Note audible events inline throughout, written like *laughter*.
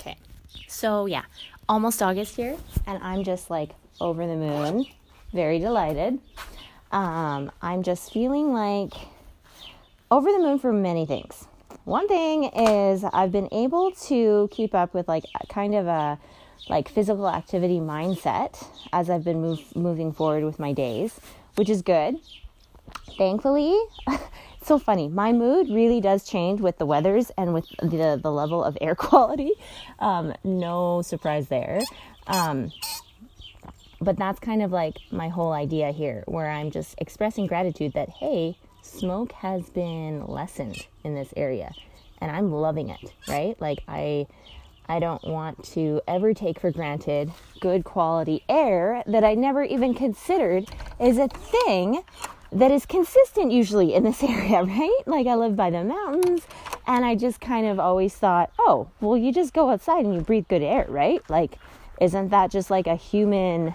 Okay. So, yeah, almost August here, and I'm just like over the moon, very delighted. Um, I'm just feeling like over the moon for many things. One thing is I've been able to keep up with like kind of a like physical activity mindset as I've been move, moving forward with my days, which is good. Thankfully, *laughs* so funny. My mood really does change with the weathers and with the the level of air *laughs* quality. Um, no surprise there. Um, but that's kind of like my whole idea here, where I'm just expressing gratitude that hey, smoke has been lessened in this area, and I'm loving it. Right? Like I I don't want to ever take for granted good quality air that I never even considered is a thing that is consistent usually in this *laughs* area, right? Like I live by the mountains and I just kind of always thought, oh, well, you just go outside and you breathe good air, right? Like, isn't that just like a human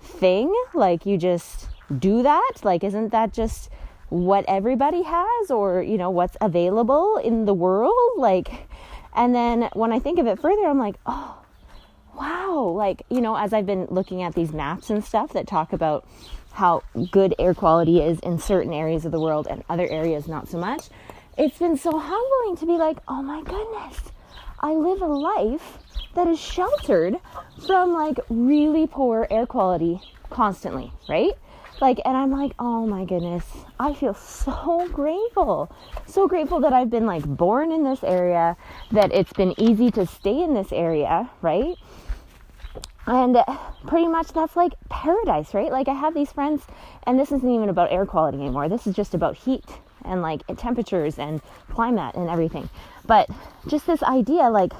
thing? Like, you just do that? Like, isn't that just what everybody has or, you know, what's available in the world? Like, and then when I think of it further, I'm like, oh, wow. Like, you know, as I've been looking at these maps and stuff that talk about how good air quality is in certain areas of the world and other areas not so much, it's been so humbling to be like, oh my goodness, I live a life that is sheltered from like really poor air quality constantly, right? Like, and I'm like, oh my goodness, I feel so grateful. So grateful that I've been like born in this area, that it's been easy to stay in this area, right? And pretty much that's like paradise, right? Like, I have these friends, and this isn't even about air quality anymore. This is just about heat and like temperatures and climate and everything. But just this idea, like,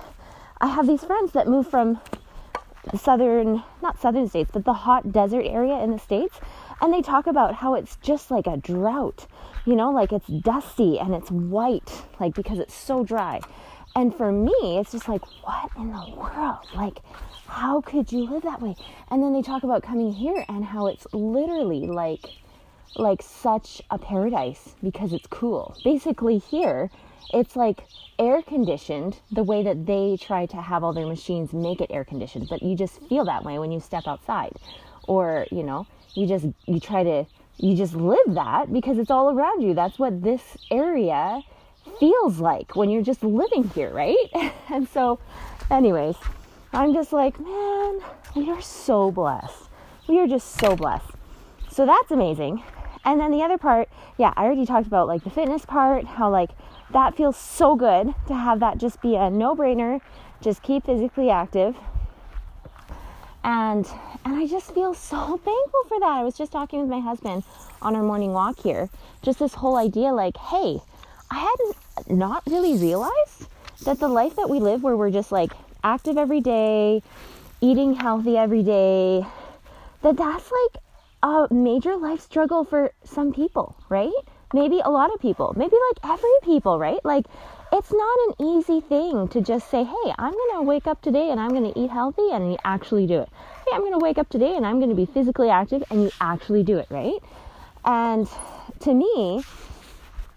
I have these friends that move from the southern, not southern states, but the hot desert area in the states and they talk about how it's just like a drought, you know, like it's dusty and it's white, like because it's so dry. And for me, it's just like, what in the world? Like, how could you live that way? And then they talk about coming here and how it's literally like, like such a paradise because it's cool. Basically, here, it's like air conditioned the way that they try to have all their machines make it air conditioned, but you just feel that way when you step outside. Or, you know, you just you try to you just live that because it's all around you that's what this area feels like when you're just living here right? *laughs* And so anyways i'm just like man we are so blessed. We are just so blessed. So that's amazing. And then the other part yeah i already talked about like the fitness part how like that feels so good to have that just be a no-brainer just keep physically active. And and I just feel so *laughs* thankful for that. I was just talking with my husband on our morning walk here. Just this whole idea like, hey, I hadn't not really realized that the life that we live where we're just like active every day, eating healthy every day, that that's like a major life struggle for some people, right? Maybe a lot of people, maybe like every people, right? Like it's not an easy thing to just say, hey, I'm going to wake up today and I'm going to eat healthy and you actually do it. Hey, I'm going to wake up today and I'm going to be physically active and you actually do it, right? And to me,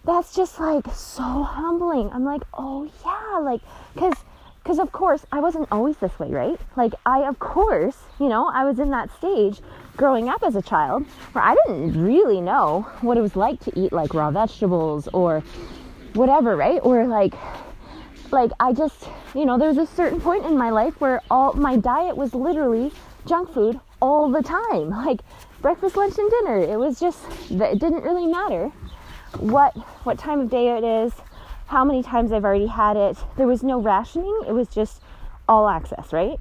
that's just like so humbling. I'm like, oh yeah, like, cause, cause of course I wasn't always this way, right? Like I, of course, you know, I was in that stage growing up as a child where I didn't really know what it was like to eat like raw vegetables or whatever, right? Or like like I just, you know, there's a certain point in my life where all my diet was literally junk food all the time. *laughs* Like breakfast, lunch and dinner. It was just it didn't really matter what what time of day it is, how many times I've already had it. There was no rationing. It was just all access, right?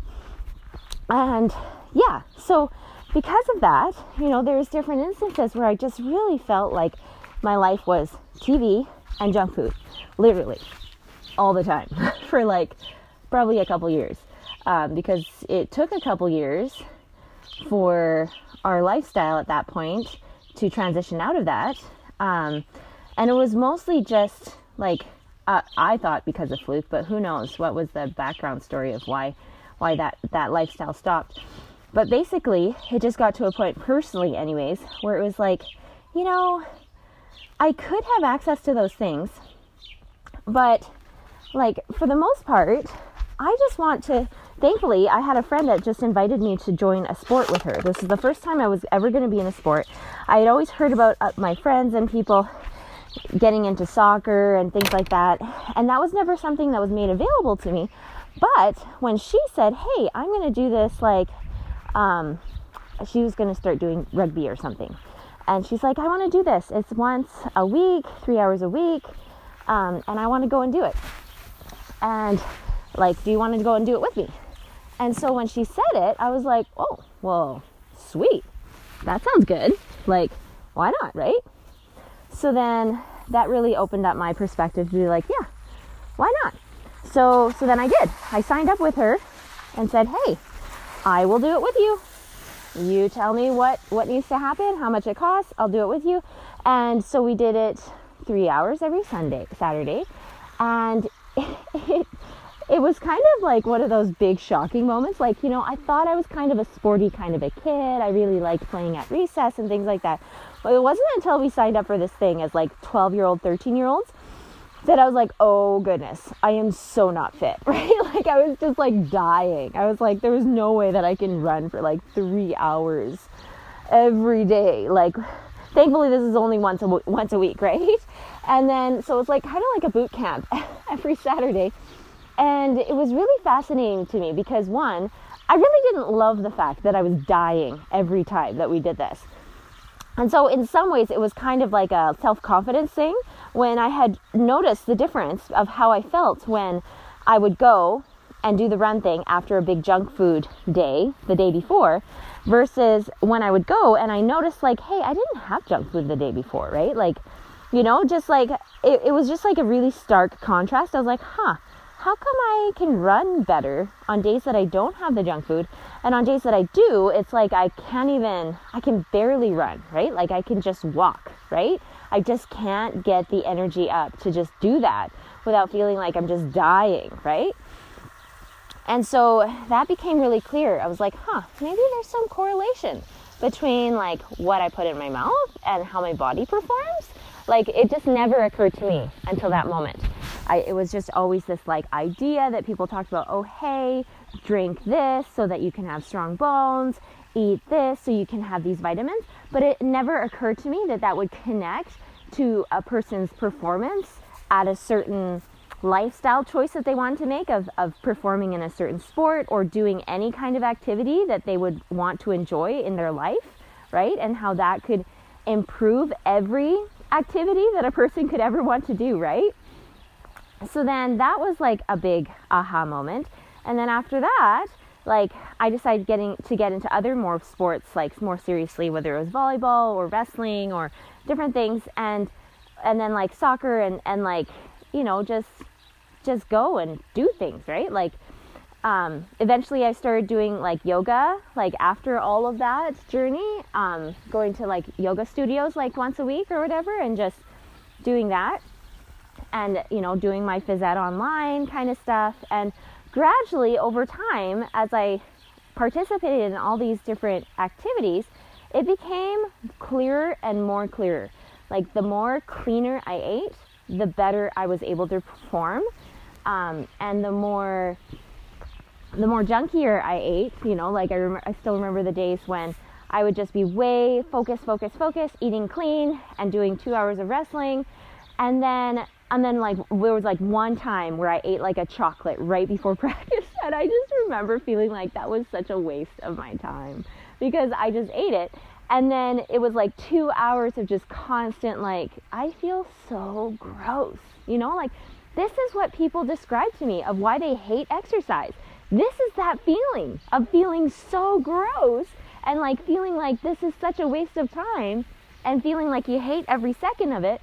And yeah, so because of that, you know, there's different instances where I just really felt like my life was TV, and junk food, literally, all the time *laughs* for like probably a couple years. Um, because it took a couple years for our lifestyle at that point to transition out of that. Um, and it was mostly just like uh, I thought because of fluke, but who knows what was the background story of why why that that lifestyle stopped. But basically, it just got to a point personally, anyways, where it was like, you know, I could have access to those things, but like for the most part, I just want to. Thankfully, I had a friend that just invited me to join a sport with her. This is the first time I was ever going to be in a sport. I had always heard about uh, my friends and people getting into soccer and things like that, and that was never something that was made available to me. But when she said, "Hey, I'm going to do this," like, um, she was going to start doing rugby or something, and she's like, "I want to do this. It's once a week, three hours a week, um, and I want to go and do it." And like, do you want to go and do it with me? And so when she said it, I was like, oh, well, sweet. That sounds good. Like, why not, right? So then that really opened up my perspective to be like, yeah, why not? So so then I did. I signed up with her and said, "Hey, I will do it with you. You tell me what what needs to happen, how much it costs, I'll do it with you." And so we did it 3 hours every Sunday, Saturday. And *laughs* it, it was kind of like one of those big shocking moments. Like, you know, I thought I was kind of a sporty kind of a kid. I really liked playing at recess and things like that. But it wasn't until we signed up for this thing as like 12 year old, 13 year olds that I was like, oh goodness, I am so not fit, *laughs* right? Like, I was just like dying. I was like, there was no way that I can run for like three hours every day. Like, thankfully, this is only once a, once a week, *laughs* right? And then, so it's like kind of like a boot camp *laughs* every Saturday. And it was really fascinating to me because one, I really didn't love the fact that I was dying every time that we did this. And so, in some ways, it was kind of like a self confidence thing when I had noticed the difference of how I felt when I would go and do the run thing after a big junk food day the day before versus when I would go and I noticed, like, hey, I didn't have junk food the day before, right? Like, you know, just like it, it was just like a really stark contrast. I was like, huh, how come I can run better on days that I don't have the junk food? And on days that I do, it's like I can't even, I can barely run, right? Like I can just walk, right? I just can't get the energy up to just do that without feeling like I'm just dying, right? And so that became really clear. I was like, huh, maybe there's some correlation between like what I put in my mouth and how my body performs. Like it just never occurred to me until that moment. I, it was just always this like idea that people talked about, oh, hey, drink this so that you can have strong bones, eat this so you can have these vitamins. But it never occurred to me that that would connect to a person's performance at a certain lifestyle choice that they wanted to make of, of performing in a certain sport or doing any kind of activity that they would want to enjoy in their life, right? And how that could improve every activity that a person could ever want to do, right? So then that was like a big aha moment. And then after that, like I decided getting to get into other more sports like more seriously, whether it was volleyball or wrestling or different things and and then like soccer and and like, you know, just just go and do things, right? Like um, eventually I started doing like yoga, like after all of that journey, um, going to like yoga studios like once a week or whatever, and just doing that, and you know, doing my phys ed online kind of stuff. And gradually over time, as I participated in all these different activities, it became clearer and more clearer. Like the more cleaner I ate, the better I was able to perform, um, and the more the more junkier I ate, you know, like I, rem- I still remember the days when I would just be way focus, focus, focus, eating clean and doing two hours of wrestling. And then, and then like there was like one time where I ate like a chocolate right before *laughs* practice. And I just remember feeling like that was such a waste of my time because I just ate it. And then it was like two hours of just constant, like, I feel so gross. You know, like this is what people describe to me of why they hate exercise this is that feeling of feeling so gross and like feeling like this is such a waste of time and feeling like you hate every second of it.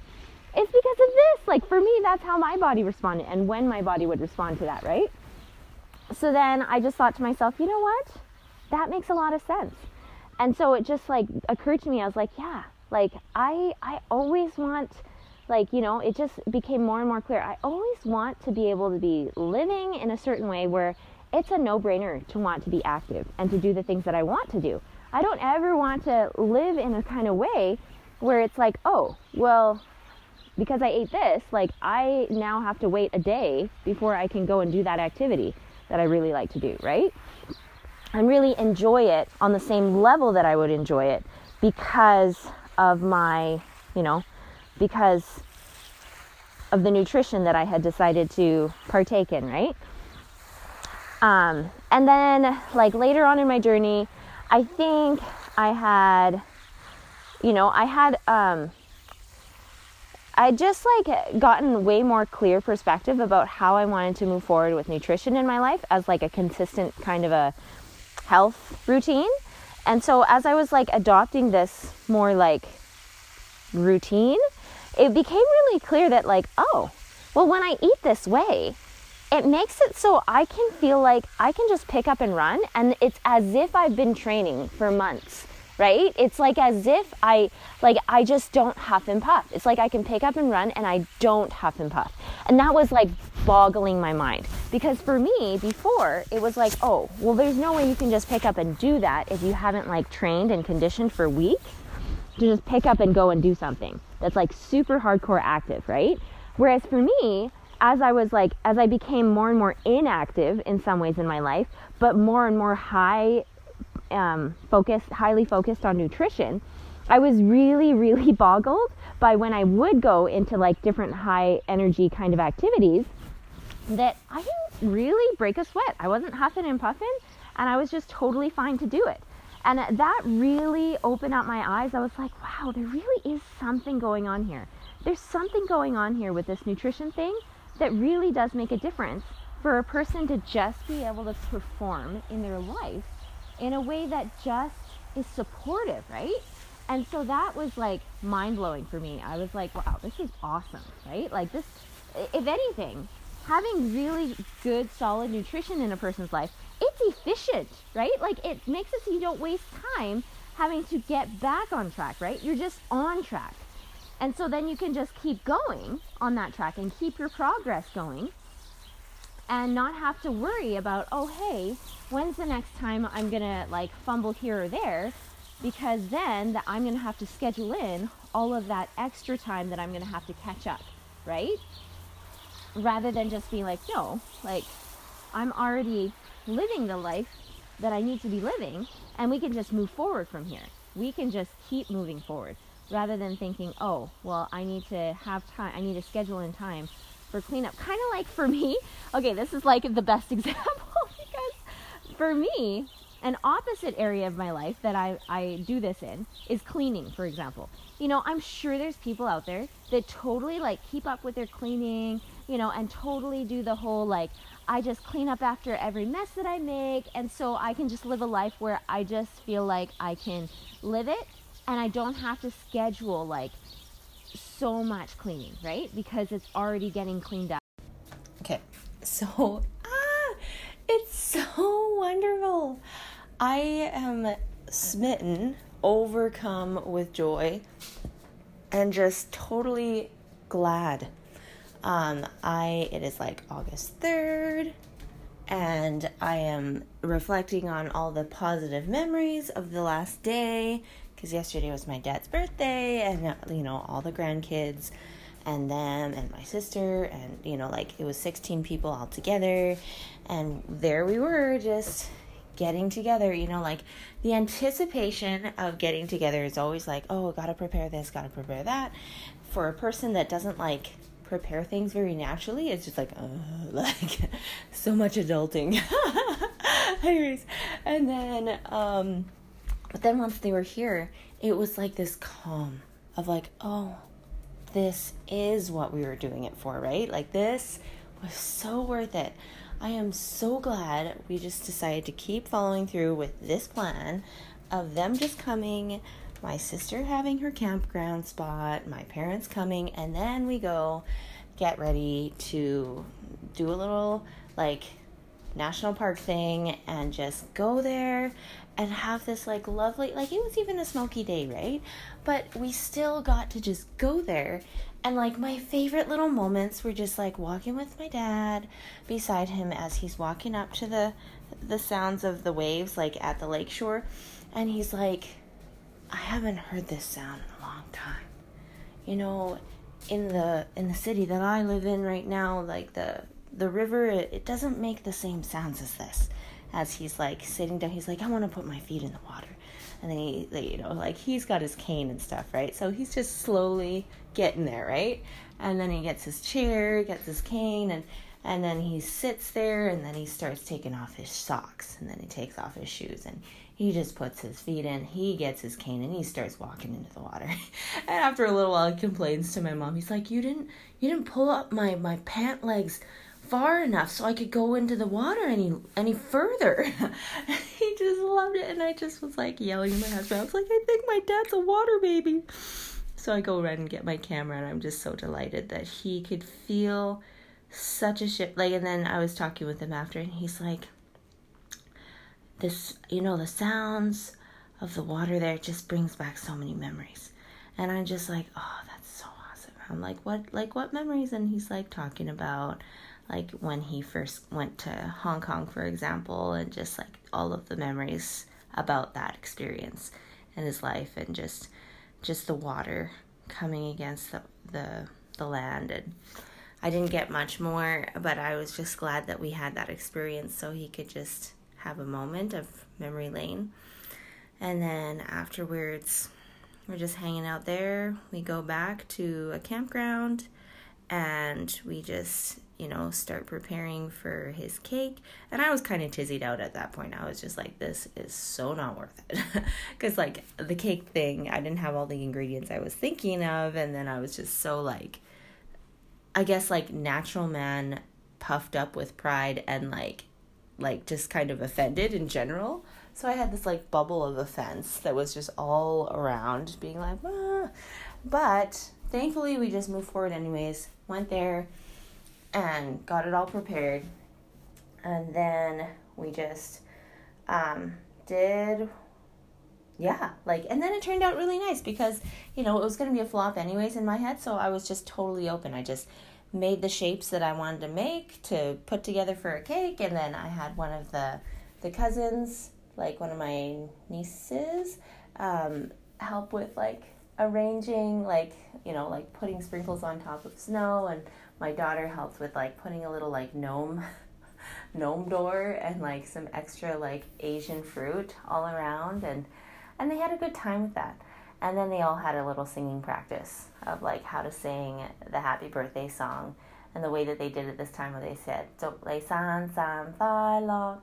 It's because of this. Like for me, that's how my body responded and when my body would respond to that, right? So then I just thought to myself, you know what? That makes a lot of sense. And so it just like occurred to me, I was like, yeah, like I I always want like, you know, it just became more and more clear. I always want to be able to be living in a certain way where it's a no brainer to want to be active and to do the things that I want to do. I don't ever want to live in a kind of way where it's like, oh, well, because I ate this, like I now have to wait a day before I can go and do that activity. that I really like to do, right? And really enjoy it on the same level that I would enjoy it because of my, you know, because of the nutrition that I had decided to partake in, right? Um, and then, like later on in my journey, I think I had, you know, I had, um, I just like gotten way more clear perspective about how I wanted to move forward with nutrition in my life as like a consistent kind of a health routine. And so as I was like adopting this more like routine, it became really clear that like, oh, well when I eat this way, it makes it so I can feel like I can just pick up and run and it's as if I've been training for months, right? It's like as if I like I just don't huff and puff. It's like I can pick up and run and I don't huff and puff. And that was like boggling my mind because for me before it was like, "Oh, well there's no way you can just pick up and do that if you haven't like trained and conditioned for weeks to just pick up and go and do something that's like super hardcore active, right? Whereas for me, as I was like, as I became more and more inactive in some ways in my life, but more and more high um, focused, highly focused on nutrition, I was really, really *laughs* boggled by when I would go into like different high energy kind of activities that I didn't really break a sweat. I wasn't huffing and puffing, and I was just totally fine to do it. And that really opened up my eyes. I was like, wow, there really is something going on here. There's something going on here with this nutrition thing that really does make a difference for a person to just be able to perform in their life in a way that just is supportive, right? And so that was like mind blowing for me. I was like, wow, this is awesome, right? Like, this, if anything, having really good, solid nutrition in a person's life, it's efficient, right? Like, it makes it so you don't waste time having to get back on track, right? You're just on track. And so then you can just keep going on that track and keep your progress going and not have to worry about, oh, hey, when's the next time I'm going to like fumble here or there? Because then I'm going to have to schedule in all of that extra time that I'm going to have to catch up, right? Rather than just being like, no, like I'm already living the life that I need to be living and we can just move forward from here. We can just keep moving forward rather than thinking, oh, well, I need to have time, I need to schedule in time for cleanup. Kind of like for *laughs* me, okay, this is like the best *laughs* example *laughs* because for me, an opposite area of my life that I, I do this in is cleaning, for example. You know, I'm sure there's people out there that totally like keep up with their cleaning, you know, and totally do the whole like, I just clean up after every mess that I make. And so I can just live a life where I just feel like I can live it and I don't have to schedule like so much cleaning, right? Because it's already getting cleaned up. Okay, so *laughs* ah, it's so wonderful. I am smitten, overcome with joy, and just totally glad. Um, I it is like August third, and I am reflecting on all the positive memories of the last day because yesterday was my dad's birthday and uh, you know all the grandkids and them and my sister and you know like it was 16 people all together. And there we were just getting together you know like the anticipation of getting together is always like oh gotta prepare this gotta prepare that. For a person that doesn't like prepare things very naturally it's just like uh, *laughs* like so much adulting. *laughs* Anyways and then um but then once they were here, it was like this calm of like, oh, this is what we were doing it for, right? Like this was so worth it. I am so glad we just decided to keep following through with this plan of them just coming, my sister having her campground spot, my parents coming, and then we go get ready to do a little like national park thing and just go there and have this like lovely like it was even a smoky day right? But we still got to just go there. And like my favorite little moments were just like walking with my dad beside him as he's walking up to the the sounds of the waves like at the lakeshore and he's like i haven't heard this sound in a long time. You know in the in the city that i live in right now like the the river it, it doesn't make the same sounds as this. As he's like sitting down, he's like, I want to put my feet in the water, and then he, they, you know, like he's got his cane and stuff, right? So he's just slowly getting there, right? And then he gets his chair, gets his cane, and and then he sits there, and then he starts taking off his socks, and then he takes off his shoes, and he just puts his feet in, he gets his cane, and he starts walking into the water. *laughs* and after a little while, he complains to my mom. He's like, "You didn't, you didn't pull up my my pant legs." Far enough so I could go into the water any any further. *laughs* he just loved it and I just was like yelling at my husband. I was like, I think my dad's a water baby. So I go run and get my camera and I'm just so delighted that he could feel such a ship like and then I was talking with him after and he's like this you know the sounds of the water there just brings back so many memories. And I'm just like, oh, that's so awesome. I'm like, what like what memories? And he's like talking about like when he first went to Hong Kong, for example, and just like all of the memories about that experience in his life and just just the water coming against the the, the land and I didn't get much more, but I was just glad that we had that experience so he could just have a moment of memory lane. And then afterwards, we're just hanging out there. We go back to a campground and we just you know, start preparing for his cake. And I was kind of tizzied out at that point. I was just like, this is so not worth it. *laughs* Because, like, the cake thing, I didn't have all the ingredients I was thinking of. And then I was just so, like, I guess, like, natural man puffed up with pride and, like, like just kind of offended in general. So I had this like bubble of offense that was just all around being like, ah. but thankfully we just moved forward anyways. Went there, and got it all prepared. And then we just um, did, yeah, like, and then it turned out really nice because, you know, it was going to be a flop anyways in my head. So I was just totally open. I just made the shapes that I wanted to make to put together for a cake. And then I had one of the, the cousins, like one of my nieces, um, help with like arranging, like, you know, like putting sprinkles on top of snow and my daughter helped with like putting a little like gnome *laughs* gnome door and like some extra like Asian fruit all around and and they had a good time with that. And then they all had a little singing practice of like how to sing the happy birthday song. And the way that they did it this time where they said, san san lo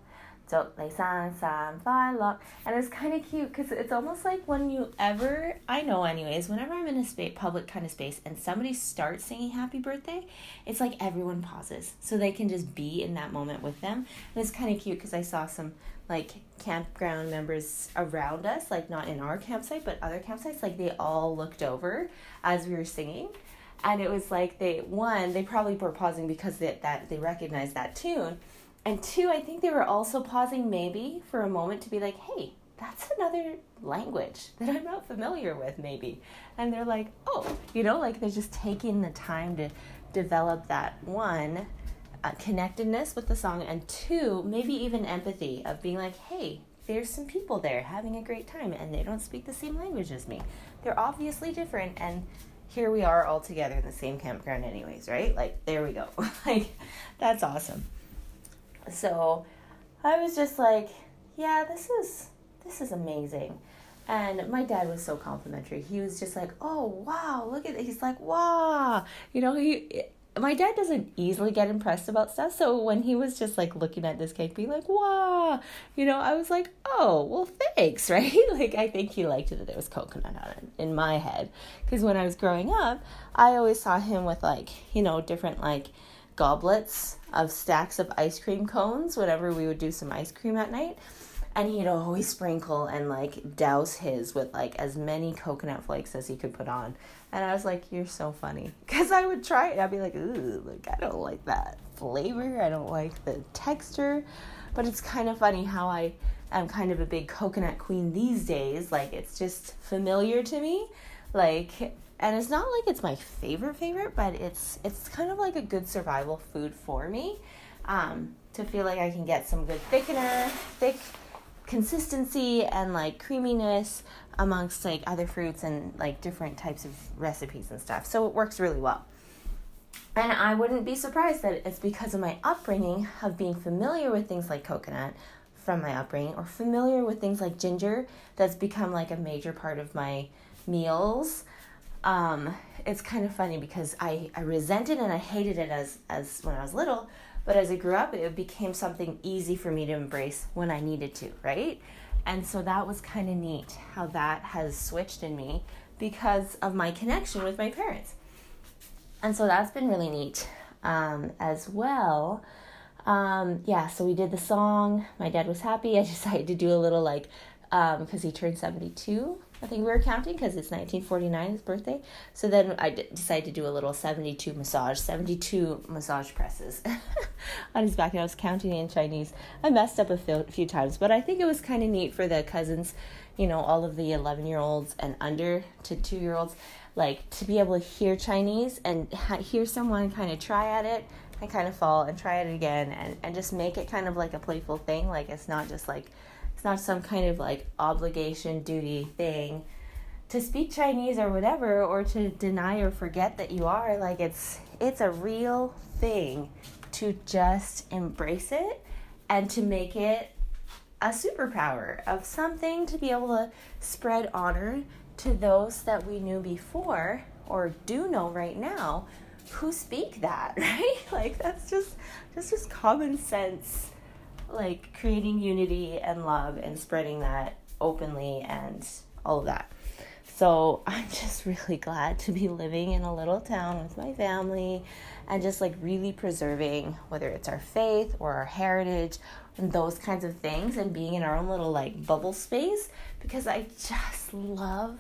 so they sang, sang, fly, lock. And it's kind of cute because it's almost like when you ever, I know anyways, whenever I'm in a space, public kind of space and somebody starts singing happy birthday, it's like everyone pauses so they can just be in that moment with them. And it's kind of cute because I saw some like campground members around us, like not in our campsite, but other campsites, like they all looked over as we were singing. And it was like they, one, they probably were pausing because they, that they recognized that tune and two, I think they were also pausing maybe for a moment to be like, hey, that's another language that I'm not familiar with, maybe. And they're like, oh, you know, like they're just taking the time to develop that one, uh, connectedness with the song, and two, maybe even empathy of being like, hey, there's some people there having a great time and they don't speak the same language as me. They're obviously different, and here we are all together in the same campground, anyways, right? Like, there we go. *laughs* like, that's awesome. So I was just like, yeah, this is this is amazing. And my dad was so complimentary. He was just like, "Oh, wow, look at it." He's like, "Wow." You know, he my dad doesn't easily get impressed about stuff. So when he was just like looking at this cake, being like, wow, you know, I was like, oh, well, thanks, *laughs* right? like, I think he liked it that there was coconut on it in my head. Because when I was growing up, I always saw him with like, you know, different like goblets of stacks of ice cream cones whenever we would do some ice cream at night. And he'd always sprinkle and like douse his with like as many coconut flakes as he could put on. And I was like, You're so funny. *laughs* Because I would try it. I'd be like, Ooh, like, I don't like that flavor. I don't like the texture. But it's kind of funny how I am kind of a big coconut queen these days. Like, it's just familiar to me. Like, and it's not like it's my favorite favorite, but it's it's kind of like a good survival food for me. Um, to feel like I can get some good thickener, thick consistency and like creaminess amongst like other fruits and like different types of recipes and stuff. So it works really well. And I wouldn't be surprised that it's because of my upbringing of being familiar with things like coconut from my upbringing or familiar with things like ginger that's become like a major part of my meals. Um, it's kind of funny because I, I resented and I hated it as, as when I was little, but as I grew up, it became something easy for me to embrace when I needed to, right? And so that was kind of neat how that has switched in me because of my connection with my parents. And so that's been really neat um, as well. Um, yeah, so we did the song. My dad was happy. I *laughs* decided to do a little like, because um, he turned 72 I think we were counting because it's 1949, his birthday. So then I d- decided to do a little 72 massage, 72 massage presses *laughs* on his back. And I was counting in Chinese. I messed up a few times, but I think it was kind of neat for the cousins, you know, all of the 11 year olds and under to two year olds, like to be able to hear Chinese and ha- hear someone kind of try at it and kind of fall and try it again and, and just make it kind of like a playful thing. Like it's not just like, not some kind of like obligation, duty thing to speak Chinese or whatever or to deny or forget that you are. Like it's it's a real thing to just embrace it and to make it a superpower of something to be able to spread honor to those that we knew before or do know right now who speak that, *laughs* right? Like that's just that's just common sense like creating unity and love and spreading that openly and all of that. So *laughs* I'm just really glad to be living in a little town with my family and just like really preserving whether it's our faith or our heritage and those kinds of things and being in our own little like bubble space because I just love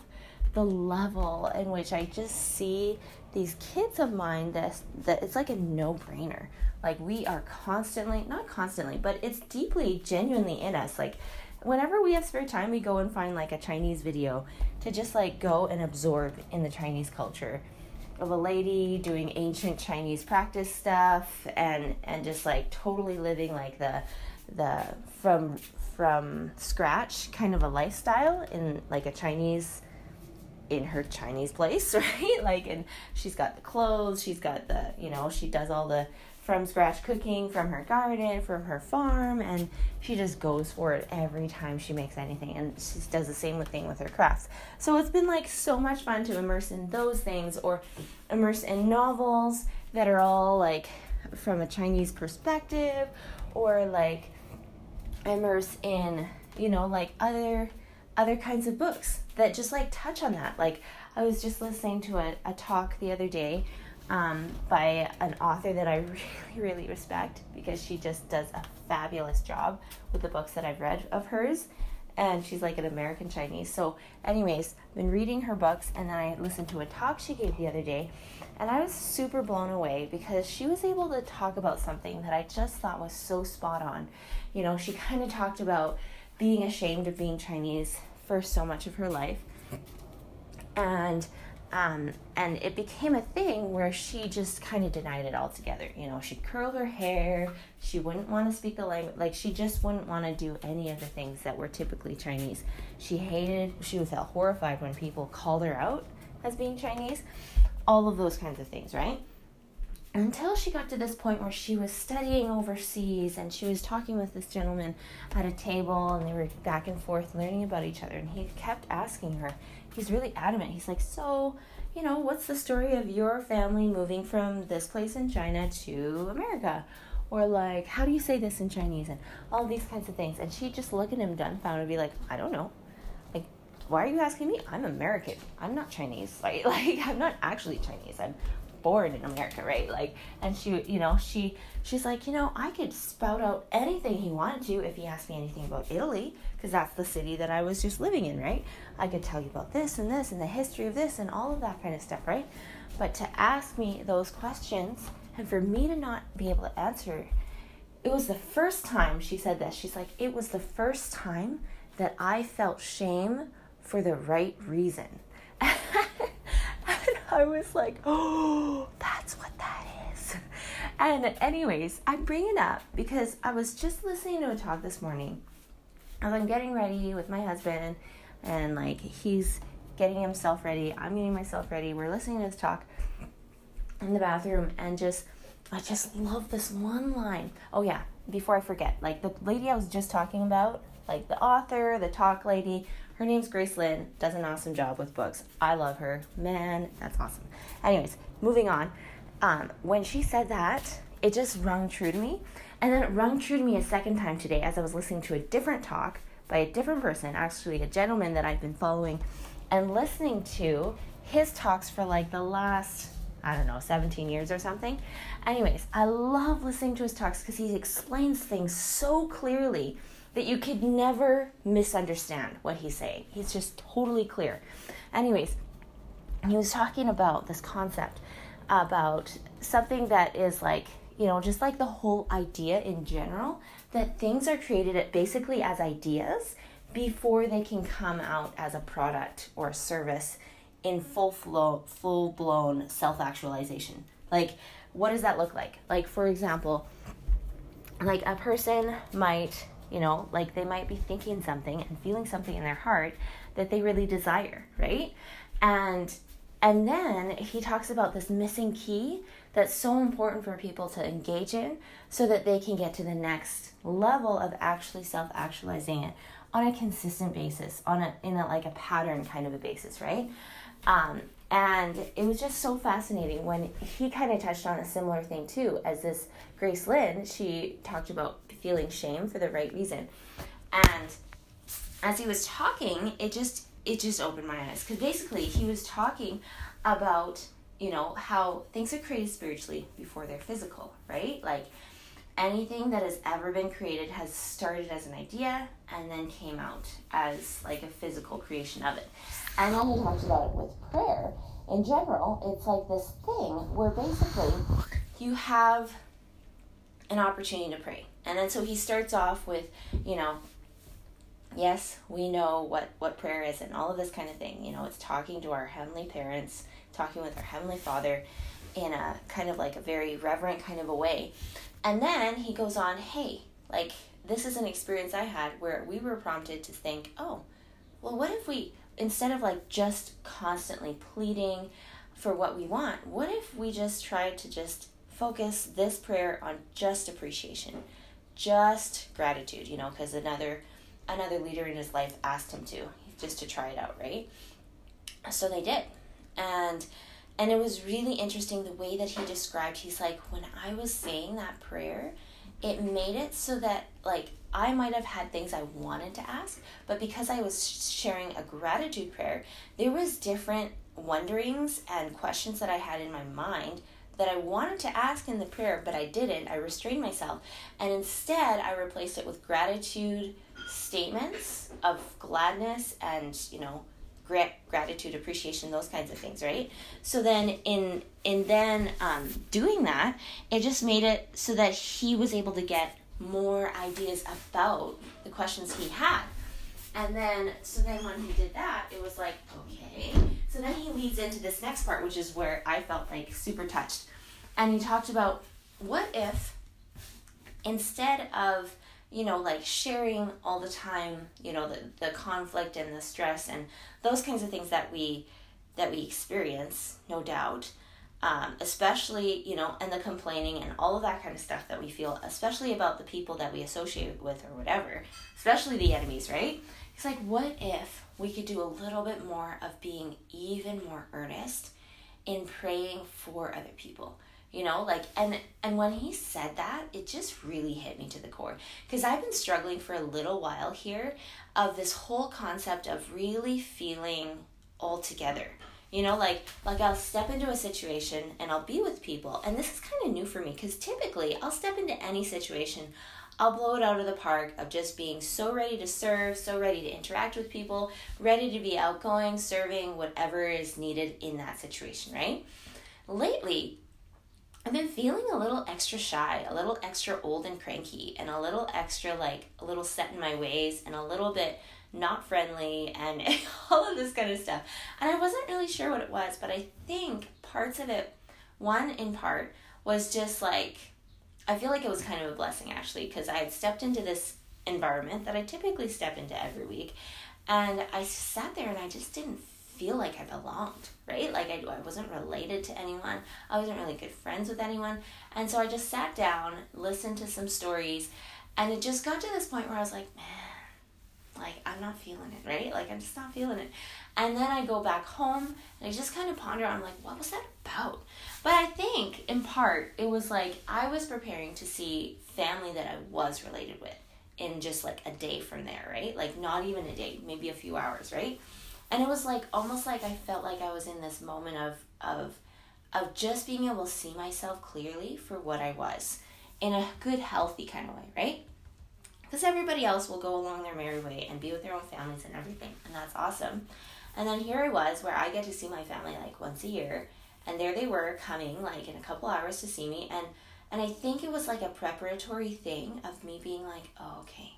the level in which I just see these kids of mine that that it's like a no-brainer. Like we are constantly, not constantly, but it's deeply genuinely in us. Like whenever we have spare time, we go and find like a Chinese video to just like go and absorb in the Chinese culture of a lady doing ancient Chinese practice stuff and and just like totally living like the the from from scratch kind of a lifestyle in like a Chinese in her Chinese place, *laughs* right? Like, and she's got the clothes, she's got the, you know, she does all the from scratch cooking from her garden, from her farm, and she just goes for it every time she makes anything. And she does the same thing with her crafts. So it's been like so much fun to immerse in those things or immerse in novels that are all like from a Chinese perspective or like immerse in, you know, like other other kinds of books that just like touch on that. Like I was just listening to a, a talk the other day um, by an author that I *laughs* really, really respect because she just does a fabulous job with the books that I've read of hers. And she's like an American Chinese. So, anyways, been reading her books, and then I listened to a talk she gave the other day, and I was super blown away because she was able to talk about something that I just thought was so spot on. You know, she kind of talked about being ashamed of being Chinese for so much of her life. And um, and it became a thing where she just kind of denied it altogether. You know, she'd curl her hair. She wouldn't want to speak the language. Like, she just wouldn't want to do any of the things that were typically Chinese. She hated, she felt horrified when people called her out as being Chinese. All of those kinds of things, right? until she got to this point where she was studying overseas and she was talking with this gentleman at a table and they were back and forth learning about each other and he kept asking her he's really adamant. He's like so you know what's the story of your family moving from this place in china to america? Or like how do you say this in chinese? And all these kinds of things. And she'd just look at him dumbfounded and be like i don't know. Like why are you asking me? I'm american. I'm not chinese. *laughs* Like, like i'm not actually chinese. I'm born in America, right? Like, and she, you know, she, she's like, you know, I could spout out anything he wanted to if he asked me anything about Italy, because that's the city that I was just living in, right? I could tell you about this and this and the history of this and all of that kind of stuff, right? But to ask me those questions and for me to not be able to answer, it was the first time she said this. She's like, it was the first time that I felt shame for the right reason. *laughs* I was like, oh, that's what that is. And, anyways, I bring it up because I was just listening to a talk this morning as I'm getting ready with my husband, and like he's getting himself ready, I'm getting myself ready. We're listening to this talk, in the bathroom and just I just love this one line. Oh yeah, before I forget, like the lady I was just talking about, like the author, the talk lady, her name's Grace Lin, does an awesome job with books. I love her. Man, that's awesome. Anyways, moving on. Um, when she said that, it just rung true to me. And then it rung true to me a second time today as I was listening to a different talk by a different person, actually a gentleman that I've been following and listening to his talks for like the last I don't know, 17 years or something. Anyways, I love listening to his talks because he explains things so clearly that you could never misunderstand what he's saying. He's just totally clear. Anyways, he was talking about this concept about something that is like, you know, just like the whole idea in general that things are created basically as ideas before they can come out as a product or a service in full flow, full blown self actualization. Like, what does that look like? Like, for example, like a person might, you know, like they might be thinking something and feeling something in their heart that they really desire, right? And and then he talks about this missing key that's so important for people to engage in so that they can get to the next level of actually self actualizing it on a consistent basis, on a in a like a pattern kind of a basis, right? Um, and it was just so fascinating when he kind of touched on a similar thing too, as this Grace Lin she talked about feeling shame for the right reason. And as he was talking, it just it just opened my eyes because basically he was talking about you know how things are created spiritually before they're physical, right? Like anything that has ever been created has started as an idea and then came out as like a physical creation of it. And then he talks about it with prayer. In general, it's like this thing where basically you have an opportunity to pray. And then so he starts off with, you know, yes, we know what, what prayer is and all of this kind of thing. You know, it's talking to our heavenly parents, talking with our heavenly father in a kind of like a very reverent kind of a way. And then he goes on, hey, like this is an experience I had where we were prompted to think, oh, well, what if we, instead of like just constantly pleading for what we want, what if we just tried to just focus this prayer on just appreciation, just gratitude, you know, because another another leader in his life asked him to just to try it out, right? So they did. And and it was really interesting the way that he described he's like when I was saying that prayer, it made it so that like I might have had things I wanted to ask, but because I was sharing a gratitude prayer, there was different wonderings and questions that I had in my mind that I wanted to ask in the prayer, but I didn't. I restrained myself, and instead I replaced it with gratitude statements of gladness and you know gra- gratitude, appreciation, those kinds of things, right? So then in in then um, doing that, it just made it so that he was able to get more ideas about the questions he had. And then, so then when he did that, it was like, okay. So then he leads into this next part, which is where I felt like super touched. And he talked about what if instead of, you know, like sharing all the time, you know, the, the conflict and the stress and those kinds of things that we that we experience, no doubt, um, especially you know and the complaining and all of that kind of stuff that we feel especially about the people that we associate with or whatever especially the enemies right it's like what if we could do a little bit more of being even more earnest in praying for other people you know like and and when he said that it just really hit me to the core. Because i've been struggling for a little while here of this whole concept of really feeling all together you know, like like I'll step into a situation and I'll be with people, and this is kind of new for me because typically I'll step into any situation, I'll blow it out of the park of just being so ready to serve, so ready to interact with people, ready to be outgoing, serving whatever is needed in that situation, right? Lately, I've been feeling a little extra shy, a little extra old and cranky, and a little extra like a little set in my ways, and a little bit not friendly, and *laughs* all of this kind of stuff. And I wasn't really sure what it was, but I think parts of it, one in part, was just like, I feel like it was kind of a blessing actually, because I had stepped into this environment that I typically step into every week. And I sat there and I just didn't feel like I belonged, right? Like I, I wasn't related to anyone. I wasn't really good friends with anyone. And so I just sat down, listened to some stories, and it just got to this point where I was like, man, like I'm not feeling it, right? Like I'm just not feeling it. And then I go back home and I just kind of ponder, I'm like, what was that about? But I think in part it was like I was preparing to see family that I was related with in just like a day from there, right? Like not even a day, maybe a few hours, right? And it was like almost like I felt like I was in this moment of of of just being able to see myself clearly for what I was in a good healthy kind of way, right? Because everybody else will go along their merry way and be with their own families and everything, and that's awesome. And then here I was where I get to see my family like once a year, and there they were coming like in a couple hours to see me and and I think it was like a preparatory thing of me being like, oh, okay,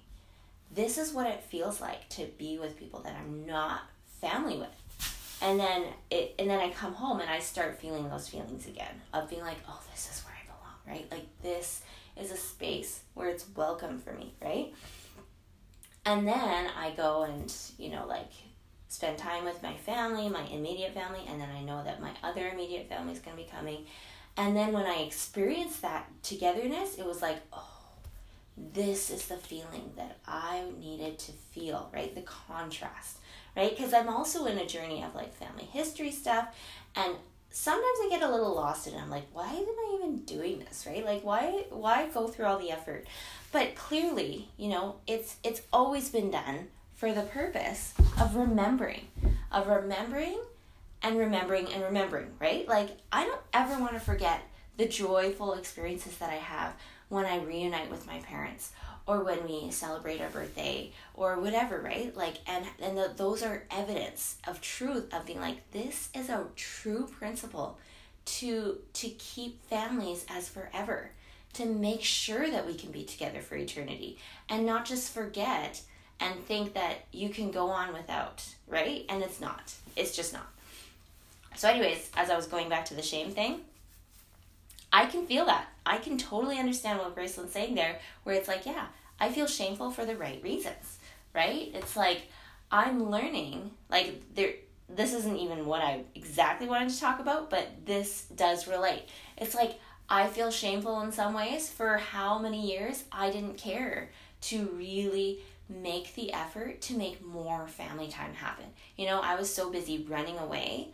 this is what it feels like to be with people that I'm not family with. And then it and then I come home and I start feeling those feelings again of being like, oh, this is where I belong, right? Like this is a space where it's welcome for me, right? And then I go and, you know, like spend time with my family, my immediate family, and then I know that my other immediate family is going to be coming. And then when I experienced that togetherness, it was like, oh, this is the feeling that I needed to feel, right? The contrast, right? Because I'm also in a journey of like family history stuff, and sometimes I get a little lost and. I'm like, why am I even doing this, right? Like, why why go through all the effort? But clearly, you know, it's it's always been done for the purpose of remembering, of remembering and remembering and remembering, right? Like, I don't ever want to forget the joyful experiences that I have when I reunite with my parents or when we celebrate our birthday or whatever, right? Like, and, and the, those are evidence of truth, of being like, this is a true principle to to keep families as forever to make sure that we can be together for eternity and not just forget and think that you can go on without, right? And it's not. It's just not. So, anyways, as I was going back to the shame thing, I can feel that. I can totally understand what Grace Lin's saying there, where it's like, yeah, I feel shameful for the right reasons, right? It's like I'm learning, like there this isn't even what I exactly wanted to talk about, but this does relate. It's like I feel shameful in some ways for how many years I didn't care to really make the effort to make more family time happen. You know, I was so busy running away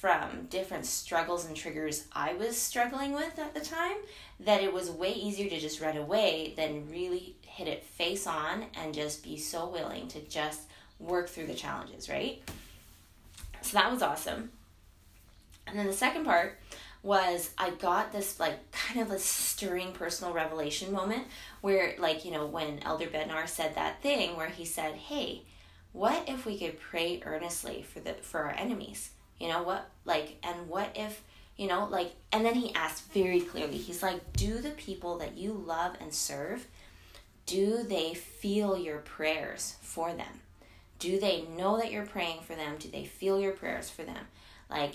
from different struggles and triggers I was struggling with at the time that it was way easier to just run away than really hit it face on and just be so willing to just work through the challenges, right? So that was awesome. And then the second part was I got this like kind of a stirring personal revelation moment where like you know when Elder Bednar said that thing where he said, "Hey, what if we could pray earnestly for the for our enemies? You know what like and what if you know like and then he asked very clearly. He's like, "Do the people that you love and serve do they feel your prayers for them? Do they know that you're praying for them? Do they feel your prayers for them? Like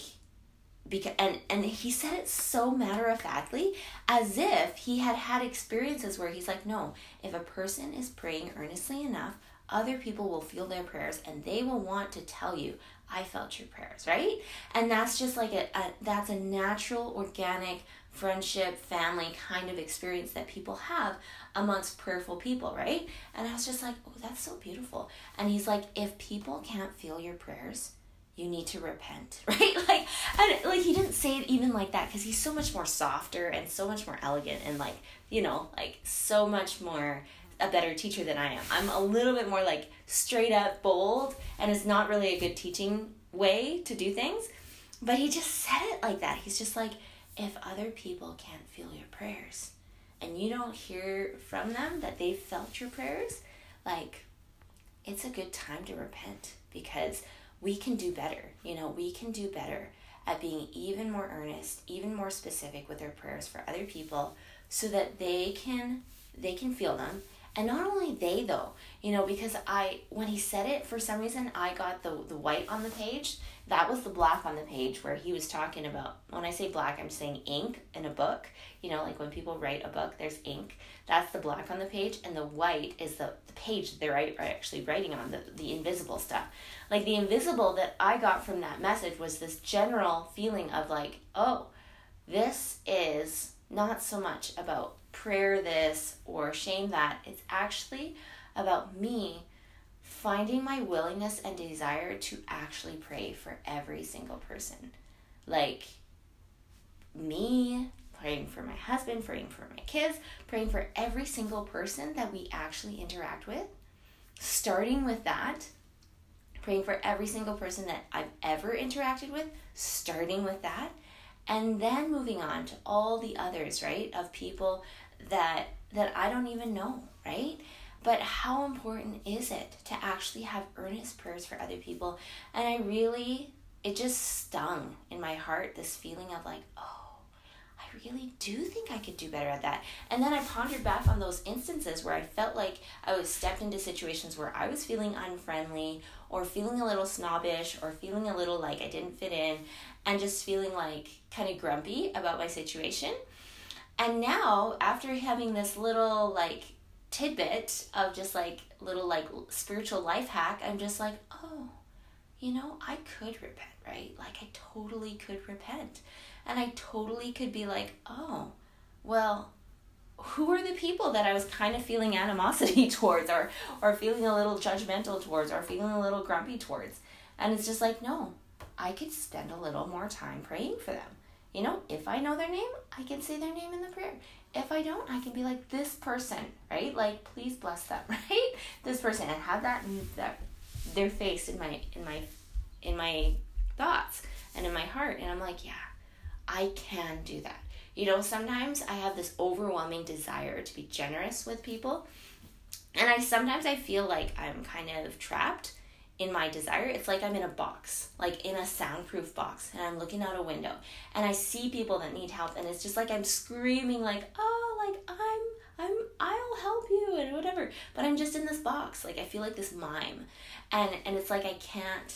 because and and he said it so matter of factly as if he had had experiences where he's like no if a person is praying earnestly enough other people will feel their prayers and they will want to tell you i felt your prayers right? And that's just like a, a that's a natural organic friendship family kind of experience that people have amongst prayerful people right? And i was just like oh that's so beautiful. And he's like if people can't feel your prayers you need to repent, *laughs* right? Like, and like he didn't say it even like that because he's so much more softer and so much more elegant and like you know like so much more a better teacher than I am. I'm a little bit more like straight up bold, and it's not really a good teaching way to do things. But he just said it like that. He's just like, if other people can't feel your prayers, and you don't hear from them that they felt your prayers, like, it's a good time to repent because we can do better. You know, we can do better at being even more earnest, even more specific with our prayers for other people so that they can they can feel them And not only they though, you know, because I when he said it, for some reason I got the the white on the page. That was the black on the page where he was talking about when I say black, I'm saying ink in a book. You know, like when people write a book, there's ink. That's the black on the page, and the white is the, the page they're actually writing on, the, the invisible stuff. Like the invisible that I got from that message was this general feeling of like, oh, this is not so much about prayer this or shame that. It's actually about me finding my willingness and desire to actually pray for every single person. Like me, praying for my husband, praying for my kids, praying for every single person that we actually interact with. Starting with that, praying for every single person that I've ever interacted with, starting with that, and then moving on to all the others, right? Of people that that I don't even know, right? But how important is it to actually have earnest prayers for other people? And I really it just stung in my heart this feeling of like, oh, I really do think I could do better at that. And then I pondered back on those instances where I felt like I was stepped into situations where I was feeling unfriendly or feeling a little snobbish or feeling a little like I didn't fit in and just feeling like kind of grumpy about my situation. And now, after having this little like tidbit of just like little like spiritual life hack, I'm just like, oh, you know, I could repent, right? Like I totally could repent. And I totally could be like, oh, well, who are the people that I was kind of feeling animosity *laughs* towards or or feeling a little judgmental towards or feeling a little grumpy towards? And it's just like, no, I could spend a little more time praying for them. You know, if I know their name, I can say their name in the prayer. If I don't, I can be like this person, right? Like please bless them, *laughs* right? This person and have that that their face in my in my in my thoughts and in my heart and I'm like, yeah, I can do that. You know, sometimes I have this overwhelming desire to be generous with people. And I sometimes I feel like I'm kind of trapped in my desire. It's like I'm in a box, like in a soundproof box, and I'm looking out a window and I see people that need help and it's just like I'm screaming like, "Oh, like I'm I'm I'll help you and whatever." But I'm just in this box. Like I feel like this mime. And and it's like I can't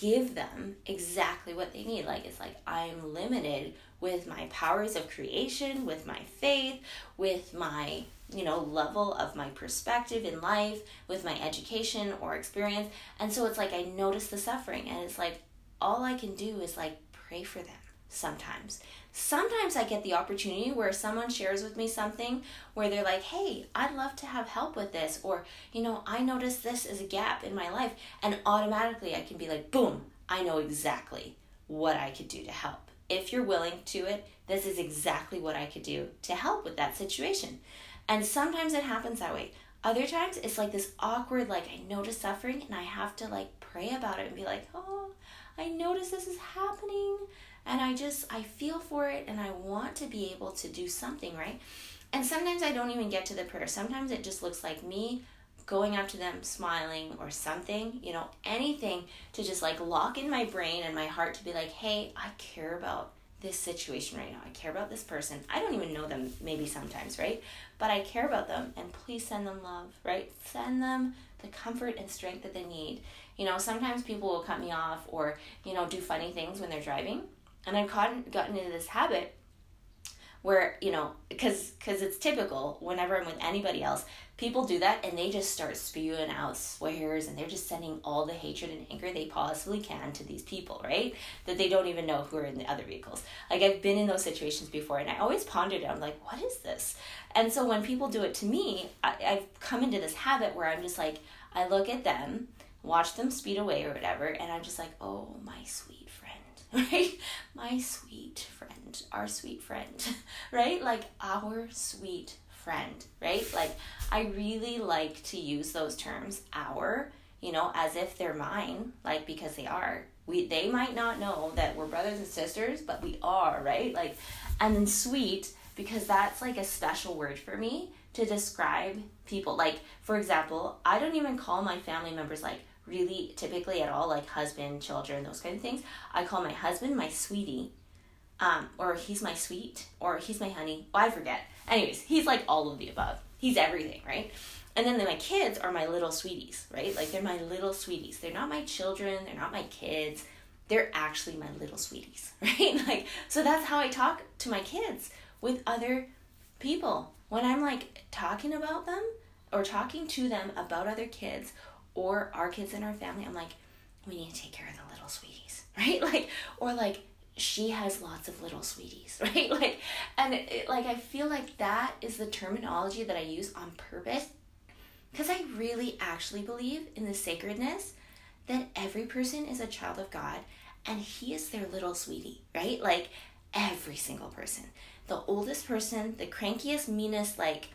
give them exactly what they need. Like, it's like I'm limited with my powers of creation, with my faith, with my, you know, level of my perspective in life, with my education or experience. And so it's like I notice the suffering, and it's like all I can do is like pray for them sometimes. Sometimes I get the opportunity where someone shares with me something where they're like, hey, I'd love to have help with this, or, you know, I notice this as a gap in my life, and automatically I can be like, boom, I know exactly what I could do to help. If you're willing to it, this is exactly what I could do to help with that situation. And sometimes it happens that way. Other times it's like this awkward, like I notice suffering and I have to like pray about it and be like, oh, I notice this is happening and I just I feel for it and I want to be able to do something, right? And sometimes I don't even get to the prayer. Sometimes it just looks like me going up to them, smiling or something, you know, anything to just like lock in my brain and my heart to be like, "Hey, I care about this situation right now. I care about this person. I don't even know them maybe sometimes, right? But I care about them and please send them love, right? Send them the comfort and strength that they need. You know, sometimes people will cut me off or, you know, do funny things when they're driving and I've gotten into this habit where you know because because it's typical whenever i'm with anybody else people do that and they just start spewing out swears and they're just sending all the hatred and anger they possibly can to these people right? That they don't even know who are in the other vehicles. Like i've been in those situations before and i always pondered it. I'm like what is this? And so when people do it to me I, i've come into this habit where i'm just like i look at them watch them speed away or whatever and i'm just like oh my sweet friend *laughs* right? My sweet friend, our sweet friend, *laughs* right? Like our sweet friend, right? Like I really like to use those terms, our, you know, as if they're mine, like because they are. We they might not know that we're brothers and sisters, but we are, right? Like and then sweet because that's like a special word for me to describe people. Like for example, I don't even call my family members like really typically at all like husband, children, those kind of things. I call my husband my sweetie. Um, or he's my sweet, or he's my honey. Oh, I forget. Anyways, he's like all of the above. He's everything, right? and then my kids are my little sweeties, right? Like they're my little sweeties. They're not my children, they're not my kids. They're actually my little sweeties, *laughs* right? Like so that's how I talk to my kids with other people. When I'm like talking about them or talking to them about other kids or our kids in our family, I'm like, we need to take care of the little sweeties, *laughs* right? Like or like she has lots of little sweeties, *laughs* right? Like, and it, like I feel like that is the terminology that I use on purpose because I really actually believe in the sacredness that every person is a child of God and He is their little sweetie, right? Like every single person. The oldest person, the crankiest, meanest, like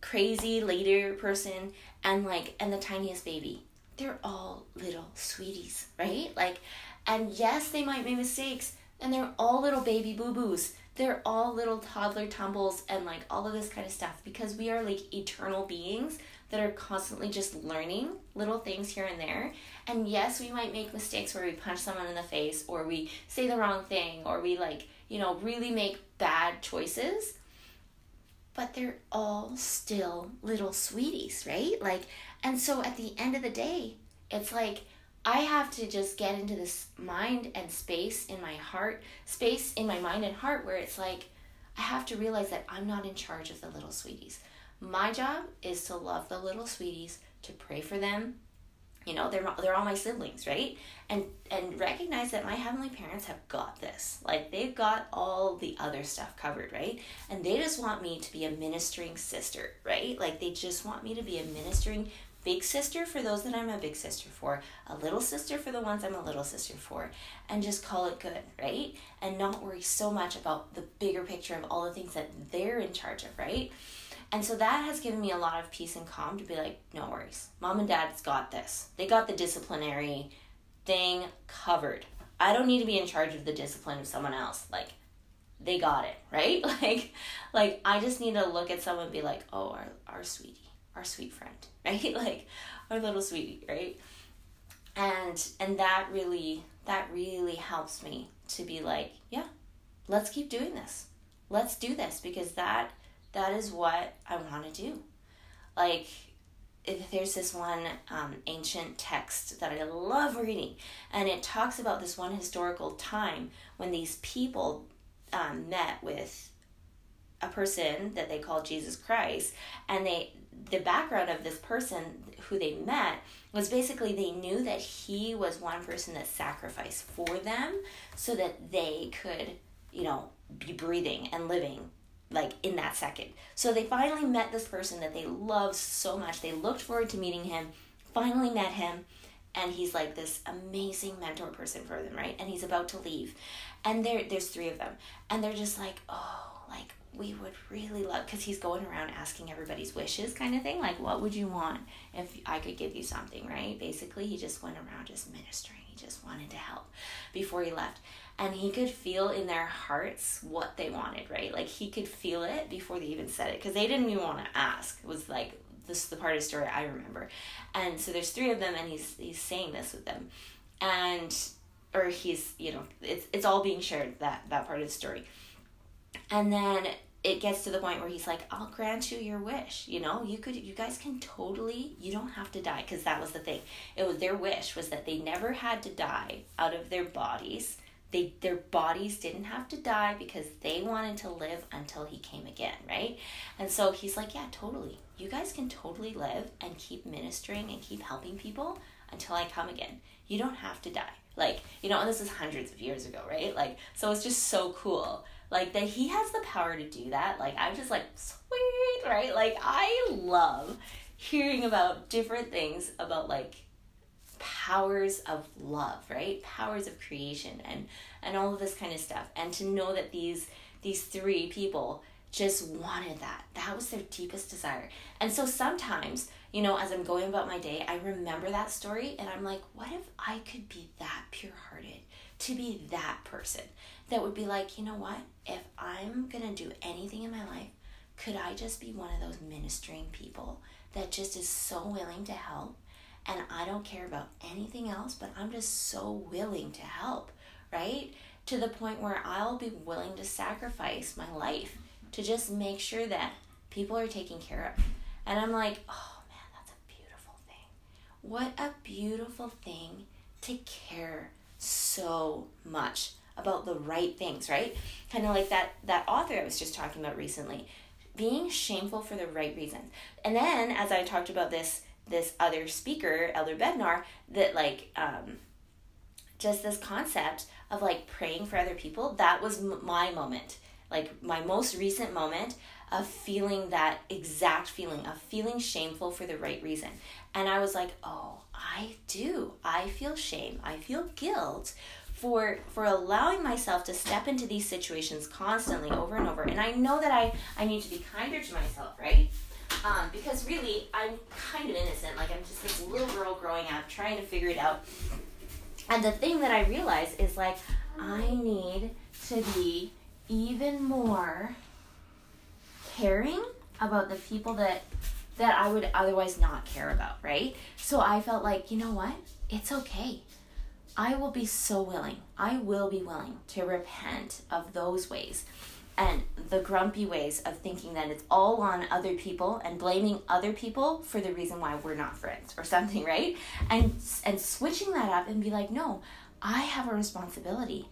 crazy later person, and like, and the tiniest baby. They're all little sweeties, right? Like, and yes, they might make mistakes, and they're all little baby boo boos. They're all little toddler tumbles and like all of this kind of stuff because we are like eternal beings that are constantly just learning little things here and there. And yes, we might make mistakes where we punch someone in the face or we say the wrong thing or we like, you know, really make bad choices. But they're all still little sweeties, right? Like, and so at the end of the day, it's like, I have to just get into this mind and space in my heart, space in my mind and heart where it's like, I have to realize that I'm not in charge of the little sweeties. My job is to love the little sweeties, to pray for them. You know, they're they're all my siblings, right? And and recognize that my heavenly parents have got this. Like they've got all the other stuff covered, right? And they just want me to be a ministering sister, right? Like they just want me to be a ministering big sister for those that I'm a big sister for, a little sister for the ones I'm a little sister for, and just call it good, right? And not worry so much about the bigger picture of all the things that they're in charge of, right? And so that has given me a lot of peace and calm to be like, no worries. Mom and dad's got this. They got the disciplinary thing covered. I don't need to be in charge of the discipline of someone else. Like, they got it, *laughs* right? Like, like I just need to look at someone and be like, oh, our, our sweetie, our sweet friend, *laughs* right? Like, our little sweetie, right? And and that really that really helps me to be like, yeah, let's keep doing this. Let's do this because that that is what I want to do. Like, if there's this one um, ancient text that I love reading, and it talks about this one historical time when these people um, met with a person that they called Jesus Christ, and they the background of this person who they met was basically they knew that he was one person that sacrificed for them so that they could, you know, be breathing and living like in that second. So they finally met this person that they loved so much. They looked forward to meeting him, finally met him, and he's like this amazing mentor person for them, right? And he's about to leave. And there there's three of them. And they're just like, "Oh, like we would really love because he's going around asking everybody's wishes kind of thing like what would you want if i could give you something right basically he just went around just ministering he just wanted to help before he left and he could feel in their hearts what they wanted, right? Like he could feel it before they even said it because they didn't even want to ask. It was like this is the part of the story I remember. And so there's three of them and he's he's saying this with them. And or he's, you know, it's it's all being shared that that part of the story. And then it gets to the point where he's like, "I'll grant you your wish." You know, you could, you guys can totally. You don't have to die because that was the thing. It was their wish was that they never had to die out of their bodies, they their bodies didn't have to die because they wanted to live until he came again, right? And so he's like, yeah, totally. You guys can totally live and keep ministering and keep helping people until I come again. You don't have to die. Like, you know, and this is hundreds of years ago, right? Like, so it's just so cool. Like that he has the power to do that. Like I'm just like, sweet, right? Like I love hearing about different things about like powers of love, right? Powers of creation and and all of this kind of stuff. And to know that these these three people just wanted that. That was their deepest desire. And so sometimes, you know, as I'm going about my day, I remember that story and I'm like, what if I could be that pure-hearted? To be that person that would be like, you know what? If I'm going to do anything in my life, could I just be one of those ministering people that just is so willing to help and I don't care about anything else, but I'm just so willing to help, right? To the point where I'll be willing to sacrifice my life to just make sure that people are taken care of. And I'm like, oh man, that's a beautiful thing. What a beautiful thing to care so much about the right things, right? Kind of like that that author I was just talking about recently, being shameful for the right reasons. And then as I talked about this this other speaker, Elder Bednar, that like um just this concept of like praying for other people, that was m- my moment. Like my most recent moment of feeling that exact feeling of feeling shameful for the right reason. And I was like, "Oh, I do. I feel shame. I feel guilt for for allowing myself to step into these situations constantly over and over. And i know that i i need to be kinder to myself right? Um, because really i'm kind of innocent. Like i'm just this little girl growing up trying to figure it out. And the thing that i realize is like i need to be even more caring about the people that that i would otherwise not care about right? So i felt like you know what? It's okay I will be so willing, I will be willing to repent of those ways and the grumpy ways of thinking that it's all on other people and blaming other people for the reason why we're not friends or something, *laughs* right? And and switching that up and be like, "No, I have a responsibility.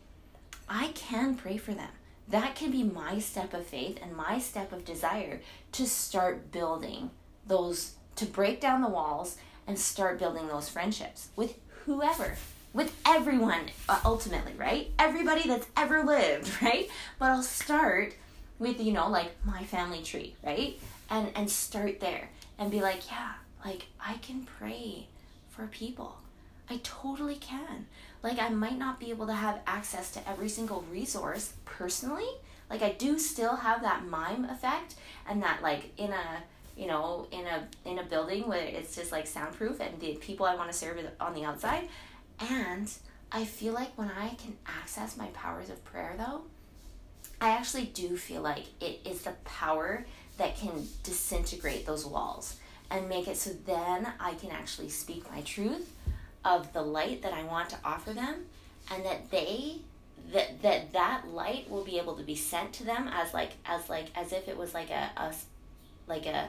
I can pray for them." That can be my step of faith and my step of desire to start building those to break down the walls and start building those friendships with whoever with everyone uh, ultimately, right? Everybody that's ever lived, *laughs* right? But I'll start with you know like my family tree, right? And and start there and be like, yeah, like I can pray for people. I totally can. Like I might not be able to have access to every single resource personally. Like I do still have that mime effect and that like in a you know in a in a building where it's just like soundproof and the people I want to serve on the outside and I feel like when I can access my powers of prayer, though, I actually do feel like it is the power that can disintegrate those walls and make it so then I can actually speak my truth of the light that I want to offer them and that they that that that light will be able to be sent to them as like as like as if it was like a, a like a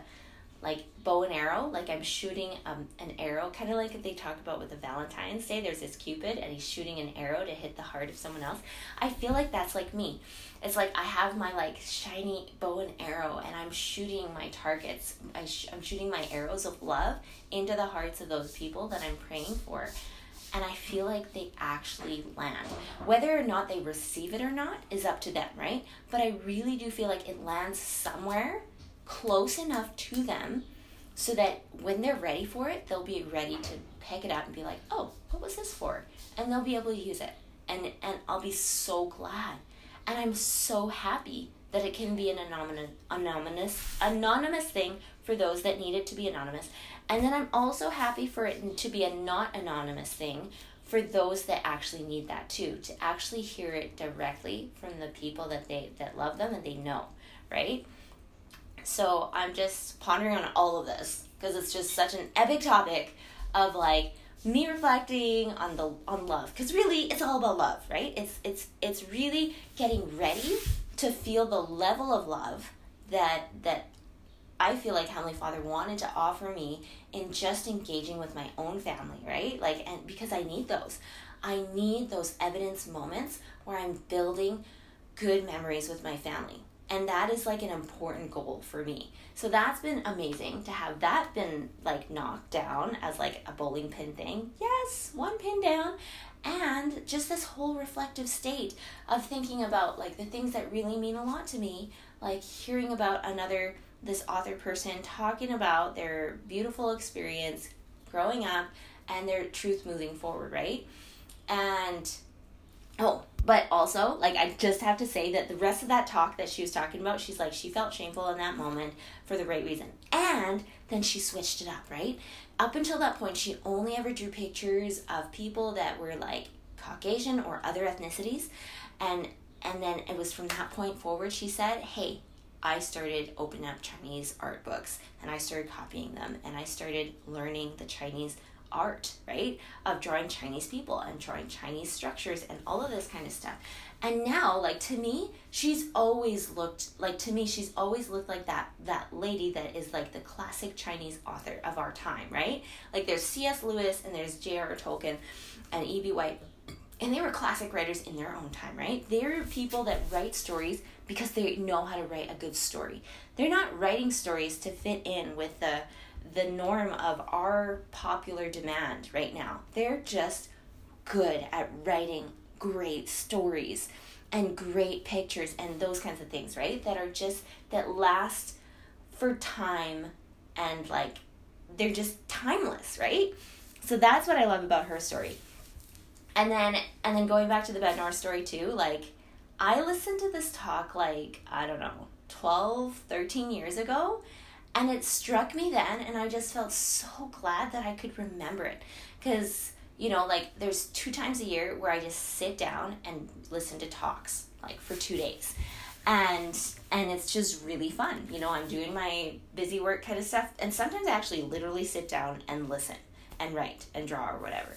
like bow and arrow, like I'm shooting um, an arrow, kind of like they talk about with the Valentine's Day. There's this Cupid, and he's shooting an arrow to hit the heart of someone else. I feel like that's like me. It's like I have my like shiny bow and arrow, and I'm shooting my targets. I sh- I'm shooting my arrows of love into the hearts of those people that I'm praying for. And I feel like they actually land. Whether or not they receive it or not is up to them, right? But I really do feel like it lands somewhere close enough to them so that when they're ready for it, they'll be ready to pick it up and be like, "Oh, what was this for?" And they'll be able to use it. And and I'll be so glad. And I'm so happy that it can be an anonymous anonymous anonymous thing for those that need it to be anonymous. And then I'm also happy for it to be a not anonymous thing for those that actually need that too, to actually hear it directly from the people that they that love them and they know, right? So I'm just pondering on all of this because it's just such an epic topic of like me reflecting on the on love because really it's all about love right it's it's it's really getting ready to feel the level of love that that I feel like Heavenly Father wanted to offer me in just engaging with my own family, right? Like, and because I need those. I need those evidence moments where I'm building good memories with my family and that is like an important goal for me. So that's been amazing to have that been like knocked down as like a bowling pin thing. Yes one pin down. And just this whole reflective state of thinking about like the things that really mean a lot to me like hearing about another this author person talking about their beautiful experience growing up and their truth moving forward right? And oh but also like i just have to say that the rest of that talk that she was talking about she's like she felt shameful in that moment for the right reason. And then she switched it up right? Up until that point she only ever drew pictures of people that were like caucasian or other ethnicities. And and then it was from that point forward she said hey i started opening up chinese art books and i started copying them and i started learning the chinese art, right? Of drawing Chinese people and drawing Chinese structures and all of this kind of stuff. And now, like to me, she's always looked like to me, she's always looked like that that lady that is like the classic Chinese author of our time, right? Like there's C.S. Lewis and there's J.R.R. Tolkien and E.B. White. And they were classic writers in their own time, right? They're people that write stories because they know how to write a good story. They're not writing stories to fit in with the the norm of our popular demand right now. They're just good at writing great stories and great pictures and those kinds of things, right? That are just that last for time and like they're just timeless, right? So that's what I love about her story. And then and then going back to the Bednar story too, like I listened to this talk like, I don't know, 12, 13 years ago and it struck me then and i just felt so glad that i could remember it. Because you know like there's two times a year where i just sit down and listen to talks like for two days. And and it's just really fun you know i'm doing my busy work kind of stuff and sometimes i actually literally sit down and listen and write and draw or whatever.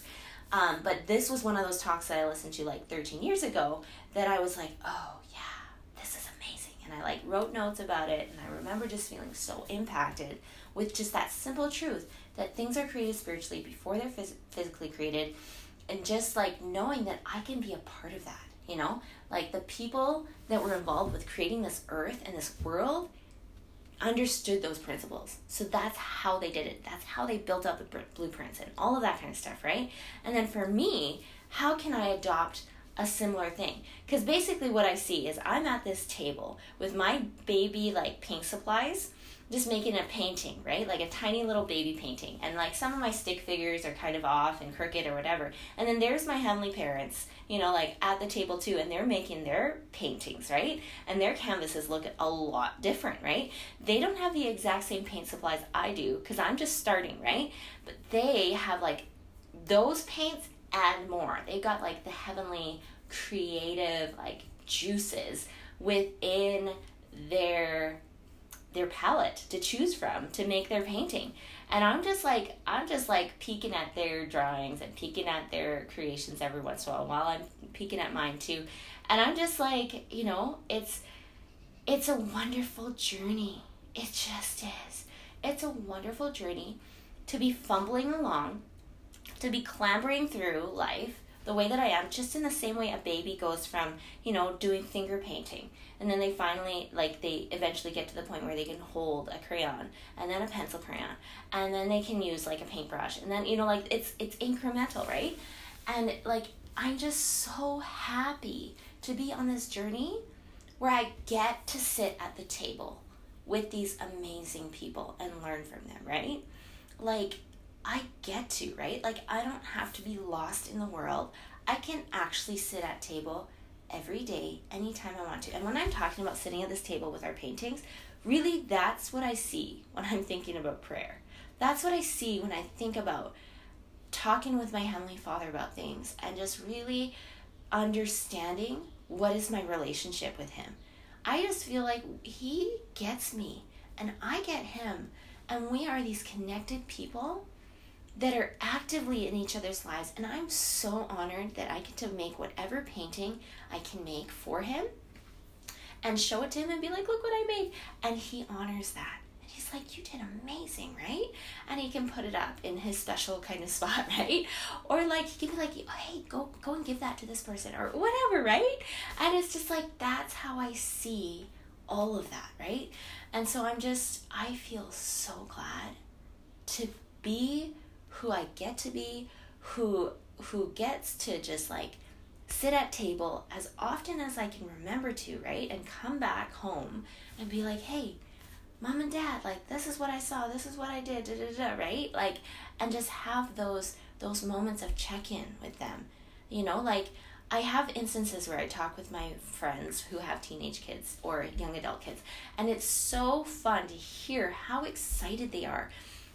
Um, but this was one of those talks that i listened to like 13 years ago that i was like oh and I like wrote notes about it and I remember just feeling so impacted with just that simple truth that things are created spiritually before they're phys- physically created and just like knowing that I can be a part of that, you know? Like the people that were involved with creating this earth and this world understood those principles. So that's how they did it. That's how they built out the blueprints and all of that kind of stuff, right? And then for me, how can I adopt a similar thing. Because basically, what I see is I'm at this table with my baby like paint supplies, just making a painting, right? Like a tiny little baby painting. And like some of my stick figures are kind of off and crooked or whatever. And then there's my heavenly parents, you know, like at the table too, and they're making their paintings, right? And their canvases look a lot different, right? They don't have the exact same paint supplies I do because I'm just starting, right? But they have like those paints and more. They've got like the heavenly creative like juices within their their palette to choose from to make their painting. And I'm just like I'm just like peeking at their drawings and peeking at their creations every once in a while while I'm peeking at mine too. And I'm just like, you know, it's it's a wonderful journey. It just is. It's a wonderful journey to be fumbling along to be clambering through life the way that I am, just in the same way a baby goes from, you know, doing finger painting. And then they finally, like, they eventually get to the point where they can hold a crayon and then a pencil crayon. And then they can use, like, a paintbrush. And then, you know, like, it's, it's incremental, right? And, like, I'm just so happy to be on this journey where I get to sit at the table with these amazing people and learn from them, right? Like, I get to, right? Like, I don't have to be lost in the world. I can actually sit at table every day, anytime I want to. And when I'm talking about sitting at this table with our paintings, really that's what I see when I'm thinking about prayer. That's what I see when I think about talking with my Heavenly Father about things and just really understanding what is my relationship with Him. I just feel like He gets me and I get Him. And we are these connected people that are actively in each other's lives. And I'm so honored that I get to make whatever painting I can make for him and show it to him and be like, look what I made. And he honors that. And he's like, you did amazing, right? And he can put it up in his special kind of *laughs* spot, right? Or like he can be like, hey, go go and give that to this person or whatever, right? And it's just like that's how I see all of that, right? And so I'm just I feel so glad to be who I get to be, who who gets to just like sit at table as often as I can remember to, right? And come back home and be like, "Hey, mom and dad, like this is what I saw, this is what I did, da da da, right? Like and just have those those moments of check-in with them. You know, like I have instances where I talk with my friends who have teenage kids or young adult kids, and it's so fun to hear how excited they are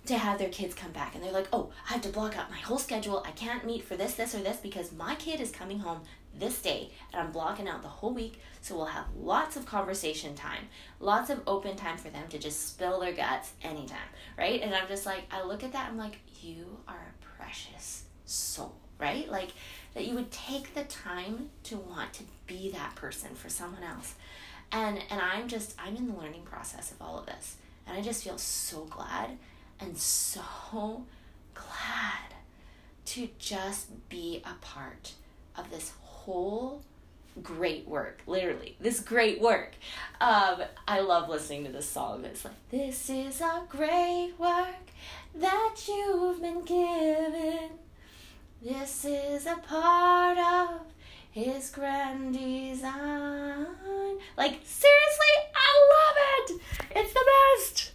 to have their kids come back and they're like, oh, I have to block out my whole schedule. I can't meet for this, this, or this because my kid is coming home this day and I'm blocking out the whole week. So we'll have lots of conversation time, lots of open time for them to just spill their guts anytime, right? And I'm just like, I look at that, I'm like, you are a precious soul, right? Like that you would take the time to want to be that person for someone else. And and I'm just I'm in the learning process of all of this. And I just feel so glad and so glad to just be a part of this whole great work literally this great work. Um i love listening to this song. It's like this is a great work that you've been given. This is a part of his grand design. Like seriously i love it! It's the best